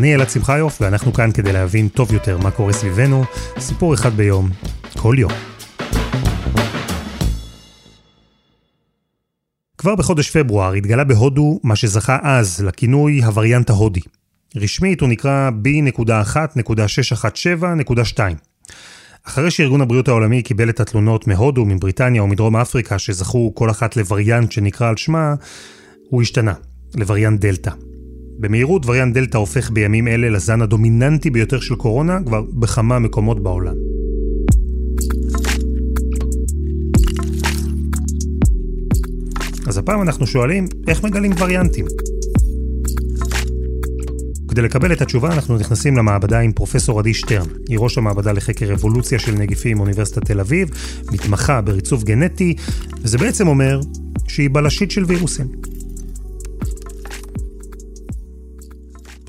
אני אלעד שמחיוף, ואנחנו כאן כדי להבין טוב יותר מה קורה סביבנו, סיפור אחד ביום, כל יום. כבר בחודש פברואר התגלה בהודו מה שזכה אז לכינוי הווריאנט ההודי. רשמית הוא נקרא B.1.617.2. אחרי שארגון הבריאות העולמי קיבל את התלונות מהודו, מבריטניה או מדרום אפריקה שזכו כל אחת לווריאנט שנקרא על שמה, הוא השתנה, לווריאנט דלתא. במהירות וריאנט דלתא הופך בימים אלה לזן הדומיננטי ביותר של קורונה כבר בכמה מקומות בעולם. אז הפעם אנחנו שואלים, איך מגלים וריאנטים? כדי לקבל את התשובה אנחנו נכנסים למעבדה עם פרופסור עדי שטרן. היא ראש המעבדה לחקר אבולוציה של נגיפים מאוניברסיטת תל אביב, מתמחה בריצוף גנטי, וזה בעצם אומר שהיא בלשית של וירוסים.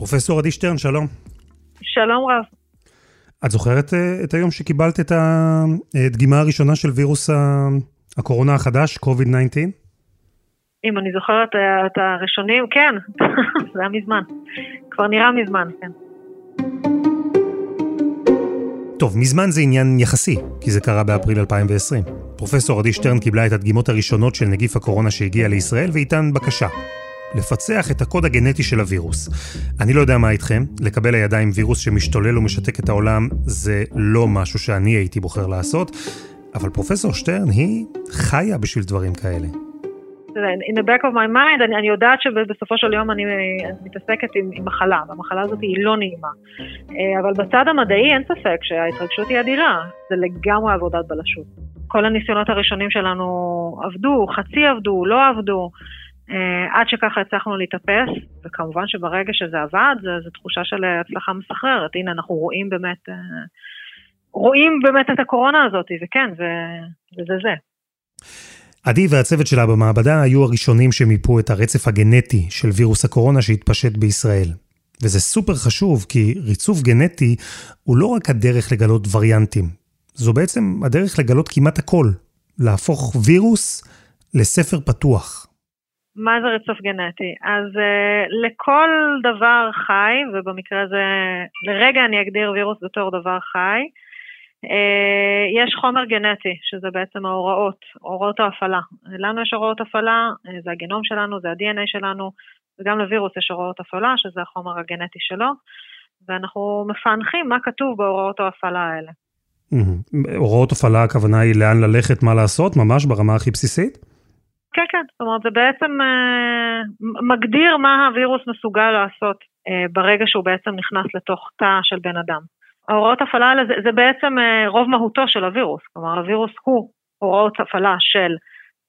פרופסור עדי שטרן, שלום. שלום רב. את זוכרת אה, את היום שקיבלת את הדגימה הראשונה של וירוס הקורונה החדש, COVID-19? אם אני זוכרת אה, את הראשונים, כן, זה היה מזמן. כבר נראה מזמן, כן. טוב, מזמן זה עניין יחסי, כי זה קרה באפריל 2020. פרופסור עדי שטרן קיבלה את הדגימות הראשונות של נגיף הקורונה שהגיע לישראל ואיתן בקשה. לפצח את הקוד הגנטי של הווירוס. אני לא יודע מה איתכם, לקבל לידיים וירוס שמשתולל ומשתק את העולם זה לא משהו שאני הייתי בוחר לעשות, אבל פרופסור שטרן היא חיה בשביל דברים כאלה. in the back of my mind, אני, אני יודעת שבסופו של יום אני, אני מתעסקת עם, עם מחלה, והמחלה הזאת היא לא נעימה. אה, אבל בצד המדעי אין ספק שההתרגשות היא אדירה, זה לגמרי עבודת בלשות. כל הניסיונות הראשונים שלנו עבדו, חצי עבדו, לא עבדו. אה, עד שככה הצלחנו להתאפס, וכמובן שברגע שזה עבד, זו תחושה של הצלחה מסחררת. הנה, אנחנו רואים באמת, אה, רואים באמת את הקורונה הזאת, וכן, וזה זה. עדי והצוות שלה במעבדה היו הראשונים שמיפו את הרצף הגנטי של וירוס הקורונה שהתפשט בישראל. וזה סופר חשוב, כי ריצוף גנטי הוא לא רק הדרך לגלות וריאנטים, זו בעצם הדרך לגלות כמעט הכל, להפוך וירוס לספר פתוח. מה זה ריצוף גנטי? אז uh, לכל דבר חי, ובמקרה הזה, לרגע אני אגדיר וירוס בתור דבר חי, uh, יש חומר גנטי, שזה בעצם ההוראות, הוראות ההפעלה. לנו יש הוראות הפעלה, uh, זה הגנום שלנו, זה ה-DNA שלנו, וגם לווירוס יש הוראות הפעלה, שזה החומר הגנטי שלו, ואנחנו מפענחים מה כתוב בהוראות ההפעלה האלה. הוראות הפעלה הכוונה היא לאן ללכת, מה לעשות, ממש ברמה הכי בסיסית? כן, כן, זאת אומרת, זה בעצם אה, מגדיר מה הווירוס מסוגל לעשות אה, ברגע שהוא בעצם נכנס לתוך תא של בן אדם. ההוראות הפעלה האלה זה, זה בעצם אה, רוב מהותו של הווירוס, כלומר הווירוס הוא הוראות הפעלה של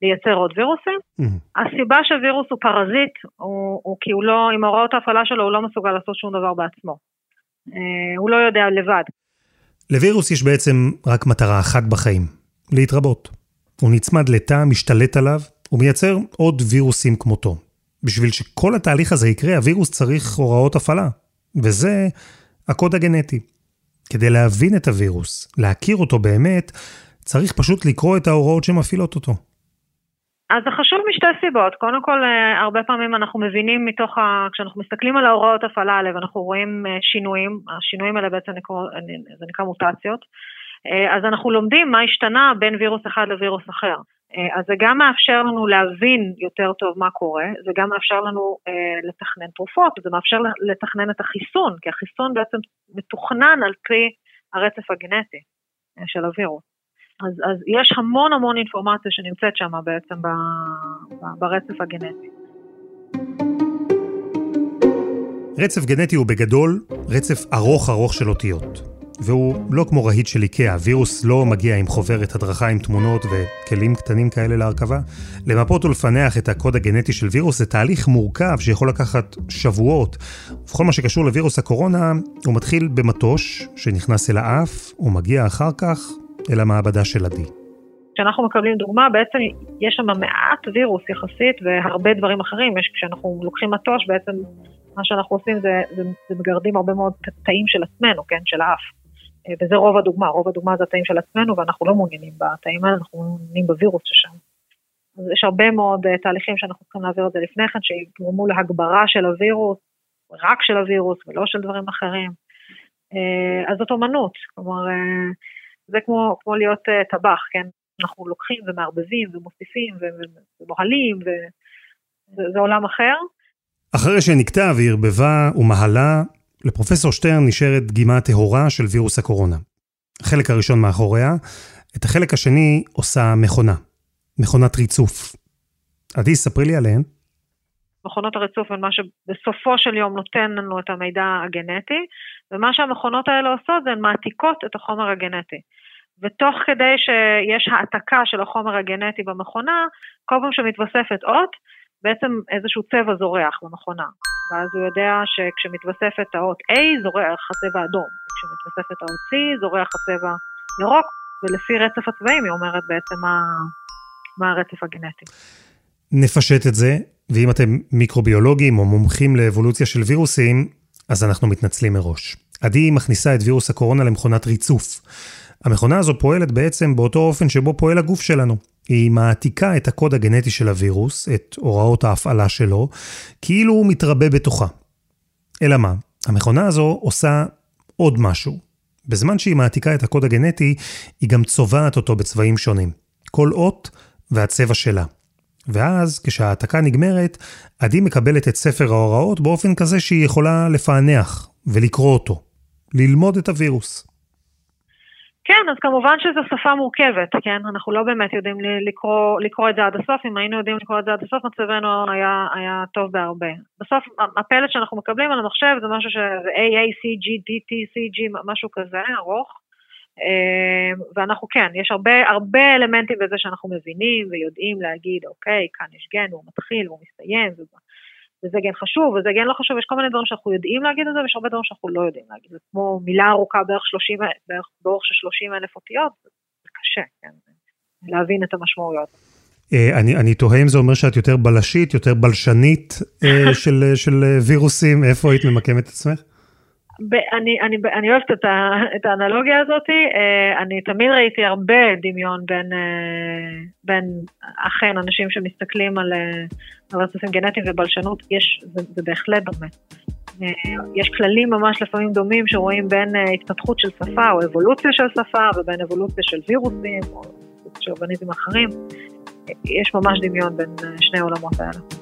לייצר עוד וירוסים. Mm-hmm. הסיבה שווירוס הוא פרזיט, הוא, הוא כי הוא לא, עם הוראות ההפעלה שלו הוא לא מסוגל לעשות שום דבר בעצמו. הוא לא יודע לבד. לווירוס יש בעצם רק מטרה אחת בחיים, להתרבות. הוא נצמד לתא, משתלט עליו, הוא מייצר עוד וירוסים כמותו. בשביל שכל התהליך הזה יקרה, הווירוס צריך הוראות הפעלה. וזה הקוד הגנטי. כדי להבין את הווירוס, להכיר אותו באמת, צריך פשוט לקרוא את ההוראות שמפעילות אותו. אז זה חשוב משתי סיבות. קודם כל, אה, הרבה פעמים אנחנו מבינים מתוך ה... כשאנחנו מסתכלים על ההוראות הפעלה האלה ואנחנו רואים אה, שינויים, השינויים האלה בעצם נקרא, זה נקרא מוטציות, אה, אז אנחנו לומדים מה השתנה בין וירוס אחד לווירוס אחר. אה, אז זה גם מאפשר לנו להבין יותר טוב מה קורה, זה גם מאפשר לנו אה, לתכנן תרופות, זה מאפשר לתכנן את החיסון, כי החיסון בעצם מתוכנן על פי הרצף הגנטי אה, של הווירוס. אז, אז יש המון המון אינפורמציה שנמצאת שם בעצם ב, ב, ברצף הגנטי. רצף גנטי הוא בגדול רצף ארוך ארוך של אותיות. והוא לא כמו רהיט של איקאה, וירוס לא מגיע עם חוברת הדרכה עם תמונות וכלים קטנים כאלה להרכבה. למפות ולפענח את הקוד הגנטי של וירוס זה תהליך מורכב שיכול לקחת שבועות. בכל מה שקשור לווירוס הקורונה, הוא מתחיל במטוש שנכנס אל האף, ומגיע אחר כך אל המעבדה של עדי. כשאנחנו מקבלים דוגמה, בעצם יש שם מעט וירוס יחסית והרבה דברים אחרים. יש, כשאנחנו לוקחים מטוש, בעצם מה שאנחנו עושים זה, זה, זה מגרדים הרבה מאוד תאים של עצמנו, כן, של האף. אה, וזה רוב הדוגמה, רוב הדוגמה זה התאים של עצמנו ואנחנו לא מעוניינים בתאים האלה, אנחנו מעוניינים בווירוס ששם. אז יש הרבה מאוד uh, תהליכים שאנחנו צריכים להעביר את זה לפני כן, שיגרמו להגברה של הווירוס, רק של הווירוס ולא של דברים אחרים. Uh, אז זאת אומנות, כלומר, זה כמו, כמו להיות טבח, כן? אנחנו לוקחים ומערבבים ומוסיפים ומוהלים, וזה עולם אחר. אחרי שנקטע וערבבה ומהלה, לפרופסור שטרן נשארת דגימה טהורה של וירוס הקורונה. החלק הראשון מאחוריה, את החלק השני עושה מכונה, מכונת ריצוף. עדי, ספרי לי עליהן. מכונות הריצוף הן מה שבסופו של יום נותן לנו את המידע הגנטי, ומה שהמכונות האלה עושות זה הן מעתיקות את החומר הגנטי. ותוך כדי שיש העתקה של החומר הגנטי במכונה, כל פעם שמתווספת אות, בעצם איזשהו צבע זורח במכונה. ואז הוא יודע שכשמתווספת האות A זורח הצבע אדום, וכשמתווספת האות C זורח הצבע ירוק, ולפי רצף הצבעים היא אומרת בעצם מה, מה הרצף הגנטי. נפשט את זה, ואם אתם מיקרוביולוגים או מומחים לאבולוציה של וירוסים, אז אנחנו מתנצלים מראש. עדי מכניסה את וירוס הקורונה למכונת ריצוף. המכונה הזו פועלת בעצם באותו אופן שבו פועל הגוף שלנו. היא מעתיקה את הקוד הגנטי של הווירוס, את הוראות ההפעלה שלו, כאילו הוא מתרבה בתוכה. אלא מה? המכונה הזו עושה עוד משהו. בזמן שהיא מעתיקה את הקוד הגנטי, היא גם צובעת אותו בצבעים שונים. כל אות והצבע שלה. ואז, כשההעתקה נגמרת, עדי מקבלת את ספר ההוראות באופן כזה שהיא יכולה לפענח ולקרוא אותו. ללמוד את הווירוס. כן, אז כמובן שזו שפה מורכבת, כן? אנחנו לא באמת יודעים לקרוא, לקרוא את זה עד הסוף, אם היינו יודעים לקרוא את זה עד הסוף, מצבנו היה, היה טוב בהרבה. בסוף, הפלט שאנחנו מקבלים על המחשב זה משהו ש... זה A, A, C, G, D, T, C, G, משהו כזה, ארוך. אמ, ואנחנו כן, יש הרבה, הרבה אלמנטים בזה שאנחנו מבינים ויודעים להגיד, אוקיי, כאן יש גן, הוא מתחיל, הוא מסתיים, וזה גן חשוב, וזה גן לא חשוב, יש כל מיני דברים שאנחנו יודעים להגיד את זה, ויש הרבה דברים שאנחנו לא יודעים להגיד. זה כמו מילה ארוכה בערך 30, בערך באורך של 30 אלף אותיות, זה קשה, כן, להבין את המשמעויות. אה, אני, אני תוהה אם זה אומר שאת יותר בלשית, יותר בלשנית אה, של, של וירוסים, איפה היית ממקמת את עצמך? אני, אני, אני אוהבת את, ה, את האנלוגיה הזאת, אה, אני תמיד ראיתי הרבה דמיון בין, אה, בין אכן אנשים שמסתכלים על רצפים אה, גנטיים ובלשנות, יש, זה, זה בהחלט דומה. יש כללים ממש לפעמים דומים שרואים בין התפתחות של שפה או אבולוציה של שפה ובין אבולוציה של וירוסים או של אורגניזמים אחרים. יש ממש דמיון בין שני העולמות האלה.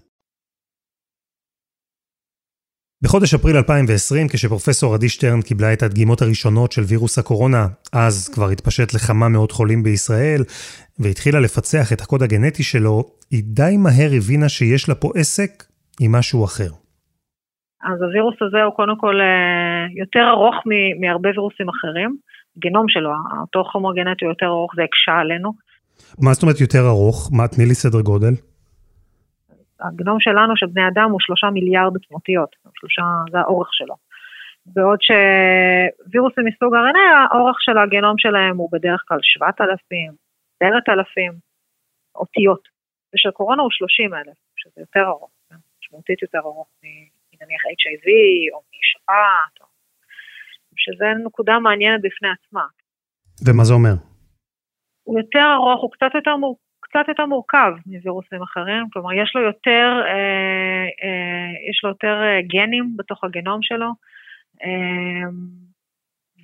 בחודש אפריל 2020, כשפרופסור עדי שטרן קיבלה את הדגימות הראשונות של וירוס הקורונה, אז כבר התפשט לכמה מאות חולים בישראל, והתחילה לפצח את הקוד הגנטי שלו, היא די מהר הבינה שיש לה פה עסק עם משהו אחר. אז הווירוס הזה הוא קודם כל אה, יותר ארוך מהרבה וירוסים אחרים. גנום שלו, אותו חומר גנטי הוא יותר ארוך, זה הקשה עלינו. מה זאת אומרת יותר ארוך? מה, תני לי סדר גודל. הגנום שלנו, של בני אדם, הוא שלושה מיליארד עצמותיות, שלושה, זה האורך שלו. בעוד שווירוסים מסוג RNA, האורך של הגנום שלהם הוא בדרך כלל 7,000, 10,000 אותיות, ושל קורונה הוא 30 אלף, שזה יותר ארוך, כן? משמעותית יותר ארוך מנניח HIV או משפעת. שזה נקודה מעניינת בפני עצמה. ומה זה אומר? הוא יותר ארוך, הוא קצת יותר מורכב. קצת יותר מורכב מווירוסים אחרים, כלומר יש לו יותר, אה, אה, יש לו יותר אה, גנים בתוך הגנום שלו, אה,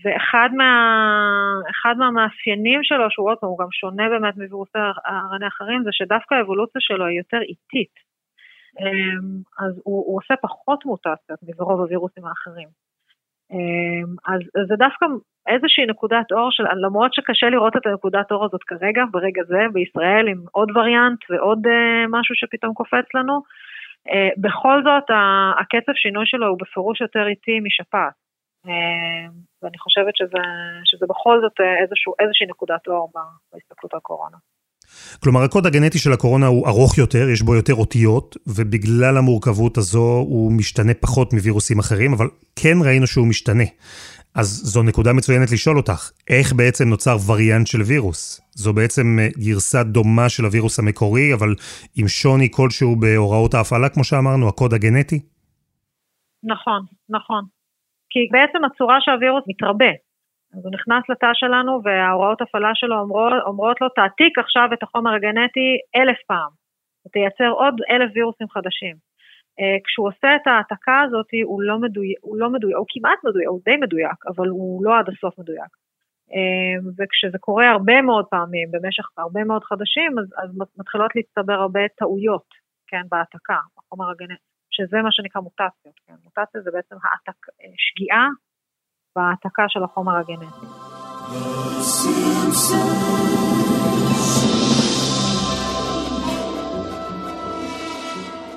ואחד מה, מהמאפיינים שלו, שהוא עוד פעם, הוא גם שונה באמת מווירוסי RNA אחרים, זה שדווקא האבולוציה שלו היא יותר איטית. אמ, אז הוא, הוא עושה פחות מוטציות מברוב הווירוסים האחרים. אמ, אז, אז זה דווקא איזושהי נקודת אור של, למרות שקשה לראות את הנקודת אור הזאת כרגע, ברגע זה, בישראל, עם עוד וריאנט ועוד uh, משהו שפתאום קופץ לנו, uh, בכל זאת הקצב שינוי שלו הוא בפירוש יותר איטי משפעת. Uh, ואני חושבת שזה, שזה בכל זאת איזשהו, איזושהי נקודת אור בהסתכלות על קורונה. כלומר, הקוד הגנטי של הקורונה הוא ארוך יותר, יש בו יותר אותיות, ובגלל המורכבות הזו הוא משתנה פחות מווירוסים אחרים, אבל כן ראינו שהוא משתנה. אז זו נקודה מצוינת לשאול אותך, איך בעצם נוצר וריאנט של וירוס? זו בעצם אה, גרסה דומה של הווירוס המקורי, אבל עם שוני כלשהו בהוראות ההפעלה, כמו שאמרנו, הקוד הגנטי? נכון, נכון. כי בעצם הצורה שהווירוס מתרבה, אז הוא נכנס לתא שלנו וההוראות הפעלה שלו אומרות, אומרות לו, תעתיק עכשיו את החומר הגנטי אלף פעם, ותייצר עוד אלף וירוסים חדשים. Uh, כשהוא עושה את ההעתקה הזאת, הוא לא מדויק, הוא לא מדויק, הוא כמעט מדויק, הוא די מדויק, אבל הוא לא עד הסוף מדויק. Uh, וכשזה קורה הרבה מאוד פעמים במשך הרבה מאוד חדשים, אז, אז מתחילות להצטבר הרבה טעויות, כן, בהעתקה, בחומר הגנטי, שזה מה שנקרא מוטציות, כן, מוטציה זה בעצם העתק, אה, שגיאה בהעתקה של החומר הגנטי.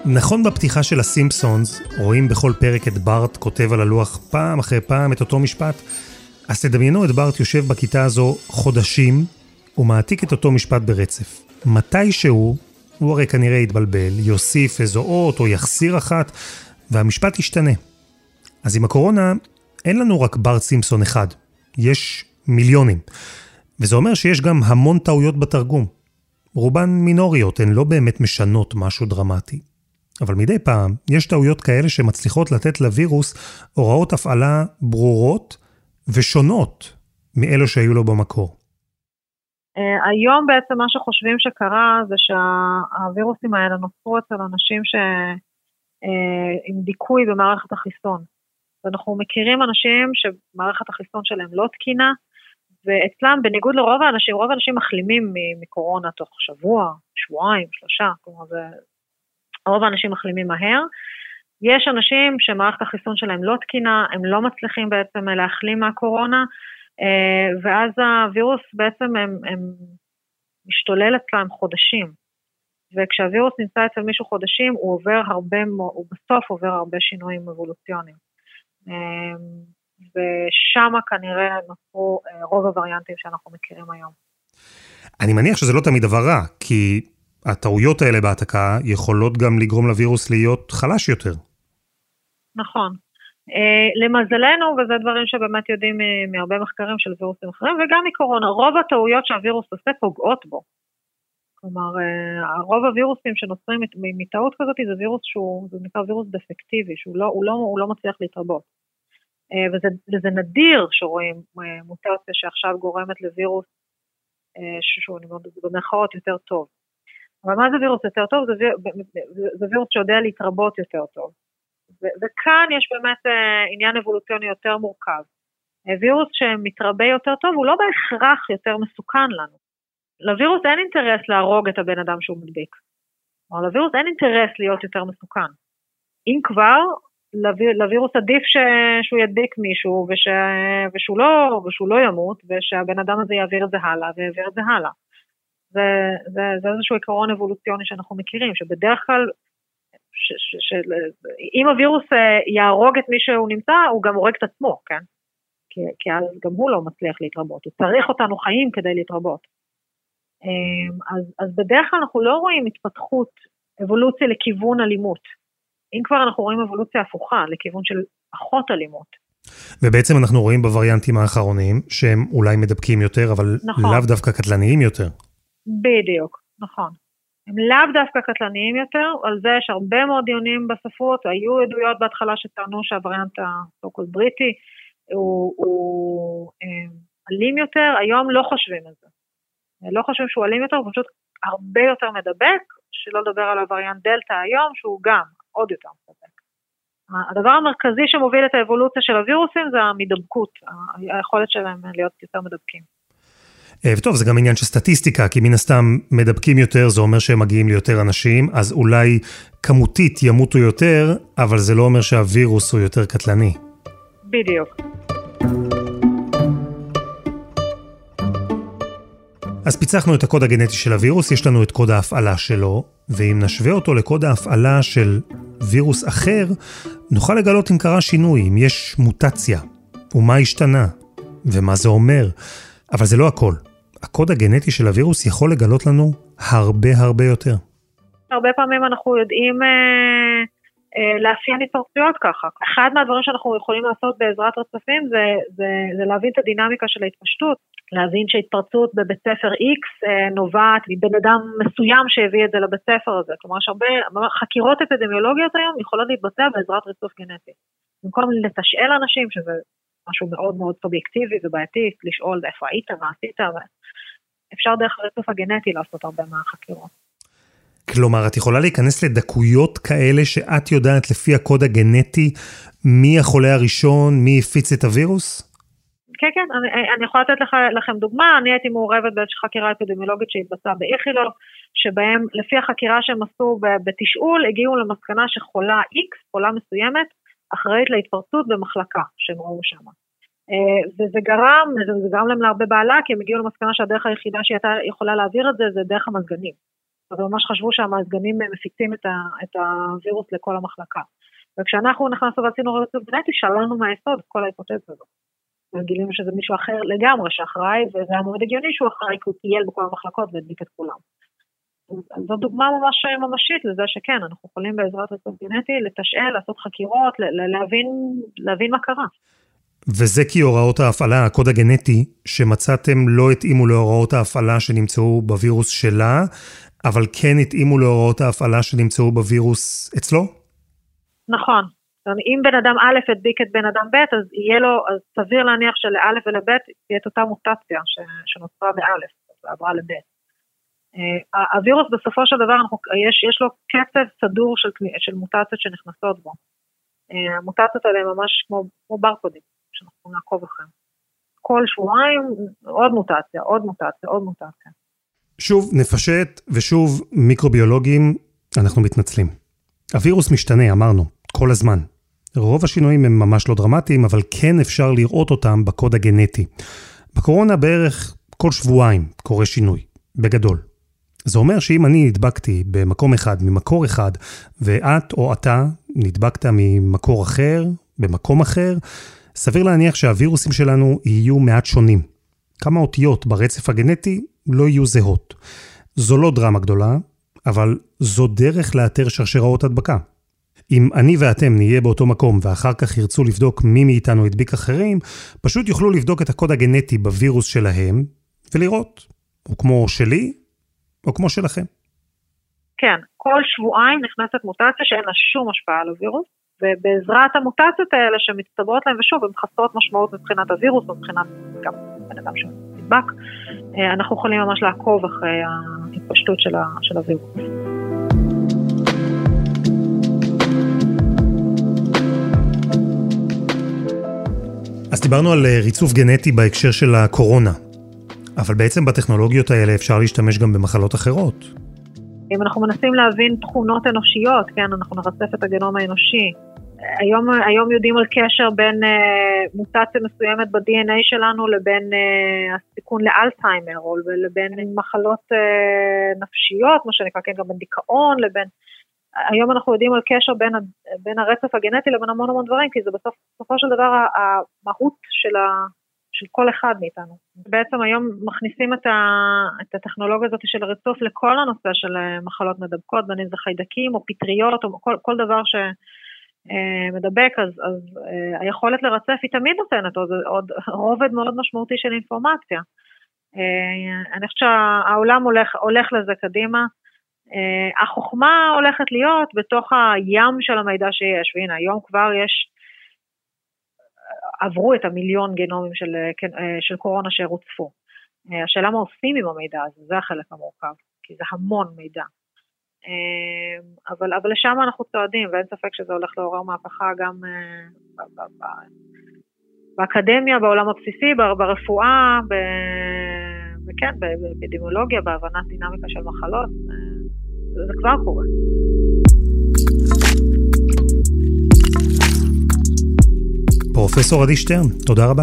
נכון בפתיחה של הסימפסונס, רואים בכל פרק את בארט כותב על הלוח פעם אחרי פעם את אותו משפט, אז תדמיינו את בארט יושב בכיתה הזו חודשים ומעתיק את אותו משפט ברצף. מתישהו, הוא הרי כנראה יתבלבל, יוסיף איזו אות או יחסיר אחת, והמשפט ישתנה. אז עם הקורונה אין לנו רק בארט סימפסון אחד, יש מיליונים. וזה אומר שיש גם המון טעויות בתרגום. רובן מינוריות, הן לא באמת משנות משהו דרמטי. אבל מדי פעם יש טעויות כאלה שמצליחות לתת לווירוס הוראות הפעלה ברורות ושונות מאלו שהיו לו במקור. Uh, היום בעצם מה שחושבים שקרה זה שהווירוסים האלה נוצרו אצל אנשים ש... uh, עם דיכוי במערכת החיסון. ואנחנו מכירים אנשים שמערכת החיסון שלהם לא תקינה, ואצלם, בניגוד לרוב האנשים, רוב האנשים מחלימים מקורונה תוך שבוע, שבועיים, שלושה, כלומר זה... רוב האנשים מחלימים מהר. יש אנשים שמערכת החיסון שלהם לא תקינה, הם לא מצליחים בעצם להחלים מהקורונה, אה, ואז הווירוס בעצם הם, הם משתולל אצלם חודשים. וכשהווירוס נמצא אצל מישהו חודשים, הוא עובר הרבה, הוא בסוף עובר הרבה שינויים אבולוציוניים. אמ, ושם כנראה נוצרו אה, רוב הווריאנטים שאנחנו מכירים היום. אני מניח שזה לא תמיד דבר רע, כי הטעויות האלה בהעתקה יכולות גם לגרום לווירוס להיות חלש יותר. נכון. Uh, למזלנו, וזה דברים שבאמת יודעים מהרבה מחקרים של וירוסים אחרים, וגם מקורונה, רוב הטעויות שהווירוס עושה פוגעות בו. כלומר, רוב הווירוסים שנוצרים מטעות כזאת זה וירוס שהוא, זה נקרא וירוס דפקטיבי, שהוא לא, הוא לא, הוא לא מצליח להתרבות. Uh, וזה, וזה נדיר שרואים uh, מוטציה שעכשיו גורמת לווירוס, uh, שהוא, במרכאות יותר טוב. אבל מה זה וירוס יותר טוב? זה, זה, וירוס שיודע להתרבות יותר טוב. ו, וכאן יש באמת uh, עניין אבולוציוני יותר מורכב. וירוס שמתרבה יותר טוב הוא לא בהכרח יותר מסוכן לנו. לווירוס אין אינטרס להרוג את הבן אדם שהוא מדביק. כלומר, לווירוס אין אינטרס להיות יותר מסוכן. אם כבר, לווירוס עדיף ש... שהוא ידביק מישהו וש... ושהוא, לא... ושהוא לא ימות ושהבן אדם הזה יעביר את זה הלאה ויעביר את זה הלאה. זה, זה, זה איזשהו עיקרון אבולוציוני שאנחנו מכירים, שבדרך כלל, ש, ש, ש, אם הווירוס אה, יהרוג את מי שהוא נמצא, הוא גם הורג את עצמו, כן? כי, כי אז גם הוא לא מצליח להתרבות, הוא צריך אותנו חיים כדי להתרבות. אמ, אז, אז בדרך כלל אנחנו לא רואים התפתחות, אבולוציה לכיוון אלימות. אם כבר אנחנו רואים אבולוציה הפוכה, לכיוון של פחות אלימות. ובעצם אנחנו רואים בווריאנטים האחרונים, שהם אולי מדבקים יותר, אבל נכון. לאו דווקא קטלניים יותר. בדיוק, נכון. הם לאו דווקא קטלניים יותר, על זה יש הרבה מאוד דיונים בספרות, היו עדויות בהתחלה שטענו שהווריאנט הסוקול בריטי הוא, הוא אה, אלים יותר, היום לא חושבים על זה. לא חושבים שהוא אלים יותר, הוא פשוט הרבה יותר מדבק, שלא לדבר על הווריאנט דלתא היום, שהוא גם עוד יותר מדבק. הדבר המרכזי שמוביל את האבולוציה של הווירוסים זה המדבקות, היכולת שלהם להיות יותר מדבקים. אה, וטוב, זה גם עניין של סטטיסטיקה, כי מן הסתם מדבקים יותר, זה אומר שהם מגיעים ליותר אנשים, אז אולי כמותית ימותו יותר, אבל זה לא אומר שהווירוס הוא יותר קטלני. בדיוק. אז פיצחנו את הקוד הגנטי של הווירוס, יש לנו את קוד ההפעלה שלו, ואם נשווה אותו לקוד ההפעלה של וירוס אחר, נוכל לגלות אם קרה שינוי, אם יש מוטציה, ומה השתנה, ומה זה אומר. אבל זה לא הכל. הקוד הגנטי של הווירוס יכול לגלות לנו הרבה הרבה יותר. הרבה פעמים אנחנו יודעים אה, לאפיין התפרצויות ככה. אחד מהדברים שאנחנו יכולים לעשות בעזרת רצפים זה, זה, זה להבין את הדינמיקה של ההתפשטות, להבין שהתפרצות בבית ספר X אה, נובעת מבן אדם מסוים שהביא את זה לבית ספר הזה. כלומר, יש הרבה חקירות אפידמיולוגיות היום יכולות להתבצע בעזרת ריצוף גנטי. במקום לתשאל אנשים, שזה משהו מאוד מאוד סובייקטיבי ובעייתי, לשאול איפה היית, מה עשית, אפשר דרך הריצוף הגנטי לעשות הרבה מהחקירות. כלומר, את יכולה להיכנס לדקויות כאלה שאת יודעת לפי הקוד הגנטי מי החולה הראשון, מי הפיץ את הווירוס? כן, כן, אני, אני יכולה לתת לך, לכם דוגמה, אני הייתי מעורבת באיזושהי חקירה אפידמיולוגית שהתבצעה באיכילוב, שבהם לפי החקירה שהם עשו בתשאול, הגיעו למסקנה שחולה X, חולה מסוימת, אחראית להתפרצות במחלקה שהם ראו שם. אה, וזה גרם, זה גרם להם להרבה בעלה, כי הם הגיעו למסקנה שהדרך היחידה שהיא הייתה יכולה להעביר את זה, זה דרך המזגנים. אז ממש חשבו שהמזגנים מפיצים את, ה, את הווירוס לכל המחלקה. וכשאנחנו נכנסנו ועשינו רצף גנטי, שללנו מהיסוד את כל ההיפותזה הזאת. וגילינו שזה מישהו אחר לגמרי שאחראי, וזה היה מאוד הגיוני שהוא אחראי, כי הוא טייל בכל המחלקות והדביק את כולם. זו דוגמה ממש ממשית לזה שכן, אנחנו יכולים בעזרת רצף גנטי לתשאל, לעשות חקירות, להבין, להבין מה קרה. וזה כי הוראות ההפעלה, הקוד הגנטי שמצאתם לא התאימו להוראות ההפעלה שנמצאו בווירוס שלה, אבל כן התאימו להוראות ההפעלה שנמצאו בווירוס אצלו? נכון. אם בן אדם א' הדביק את בן אדם ב', אז יהיה לו, אז סביר להניח שלא' ולב' תהיה את אותה מוטציה שנוצרה באלף, ועברה לב'. אה, הווירוס בסופו של דבר, יש, יש לו קצב סדור של, של מוטציות שנכנסות בו. אה, המוטציות האלה ממש כמו, כמו ברקודים. שאנחנו נעקוב אחריהם. כל שבועיים עוד מוטציה, עוד מוטציה, עוד מוטציה. שוב, נפשט, ושוב, מיקרוביולוגים, אנחנו מתנצלים. הווירוס משתנה, אמרנו, כל הזמן. רוב השינויים הם ממש לא דרמטיים, אבל כן אפשר לראות אותם בקוד הגנטי. בקורונה בערך כל שבועיים קורה שינוי, בגדול. זה אומר שאם אני נדבקתי במקום אחד, ממקור אחד, ואת או אתה נדבקת ממקור אחר, במקום אחר, סביר להניח שהווירוסים שלנו יהיו מעט שונים. כמה אותיות ברצף הגנטי לא יהיו זהות. זו לא דרמה גדולה, אבל זו דרך לאתר שרשראות הדבקה. אם אני ואתם נהיה באותו מקום ואחר כך ירצו לבדוק מי מאיתנו הדביק אחרים, פשוט יוכלו לבדוק את הקוד הגנטי בווירוס שלהם ולראות, או כמו שלי, או כמו שלכם. כן, כל שבועיים נכנסת מוטציה שאין לה שום השפעה על הווירוס, ובעזרת המוטציות האלה שמצטברות להם, ושוב, הן חסרות משמעות מבחינת הווירוס, מבחינת גם בן אדם שנדבק, אה, אנחנו יכולים ממש לעקוב אחרי ההתפשטות של, של הווירוס. אז דיברנו על אה, ריצוף גנטי בהקשר של הקורונה, אבל בעצם בטכנולוגיות האלה אפשר להשתמש גם במחלות אחרות. אם אנחנו מנסים להבין תכונות אנושיות, כן, אנחנו נרצף את הגנום האנושי, היום, היום יודעים על קשר בין אה, מוטציה מסוימת ב-DNA שלנו לבין אה, הסיכון לאלצהיימר, או לבין מחלות אה, נפשיות, מה שנקרא, כן, גם בין דיכאון, לבין... היום אנחנו יודעים על קשר בין, בין הרצף הגנטי לבין המון המון דברים, כי זה בסוף, בסופו של דבר המהות של, ה, של כל אחד מאיתנו. בעצם היום מכניסים את, ה, את הטכנולוגיה הזאת של הריצוף לכל הנושא של אה, מחלות מדבקות, בין אם זה חיידקים או פטריות או כל, כל דבר ש... אה, מדבק, אז, אז אה, היכולת לרצף היא תמיד נותנת עוד, עוד רובד מאוד משמעותי של אינפורמציה. אה, אני חושבת שהעולם הולך, הולך לזה קדימה. החוכמה הולכת להיות בתוך הים של המידע שיש, והנה היום כבר יש, עברו את המיליון גנומים של, כן, של קורונה שרוצפו. השאלה מה עושים עם המידע הזה, זה החלק המורכב, כי זה המון מידע. אבל, אבל לשם אנחנו צועדים, ואין ספק שזה הולך לעורר מהפכה גם באקדמיה, בעולם הבסיסי, ברפואה, ב... וכן, באפידמיולוגיה, בהבנת דינמיקה של מחלות, זה כבר קורה. פרופסור עדי שטרן, תודה רבה.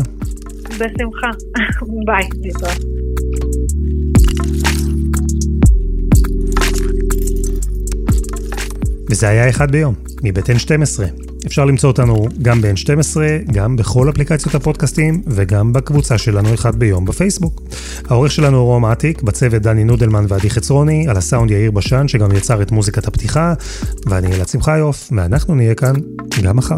בשמחה. ביי, וזה היה אחד ביום, מבית N12. אפשר למצוא אותנו גם ב-N12, גם בכל אפליקציות הפודקאסטים, וגם בקבוצה שלנו אחד ביום בפייסבוק. העורך שלנו הוא רום אטיק, בצוות דני נודלמן ועדי חצרוני, על הסאונד יאיר בשן, שגם יצר את מוזיקת הפתיחה, ואני אלעד שמחיוף, ואנחנו נהיה כאן גם מחר.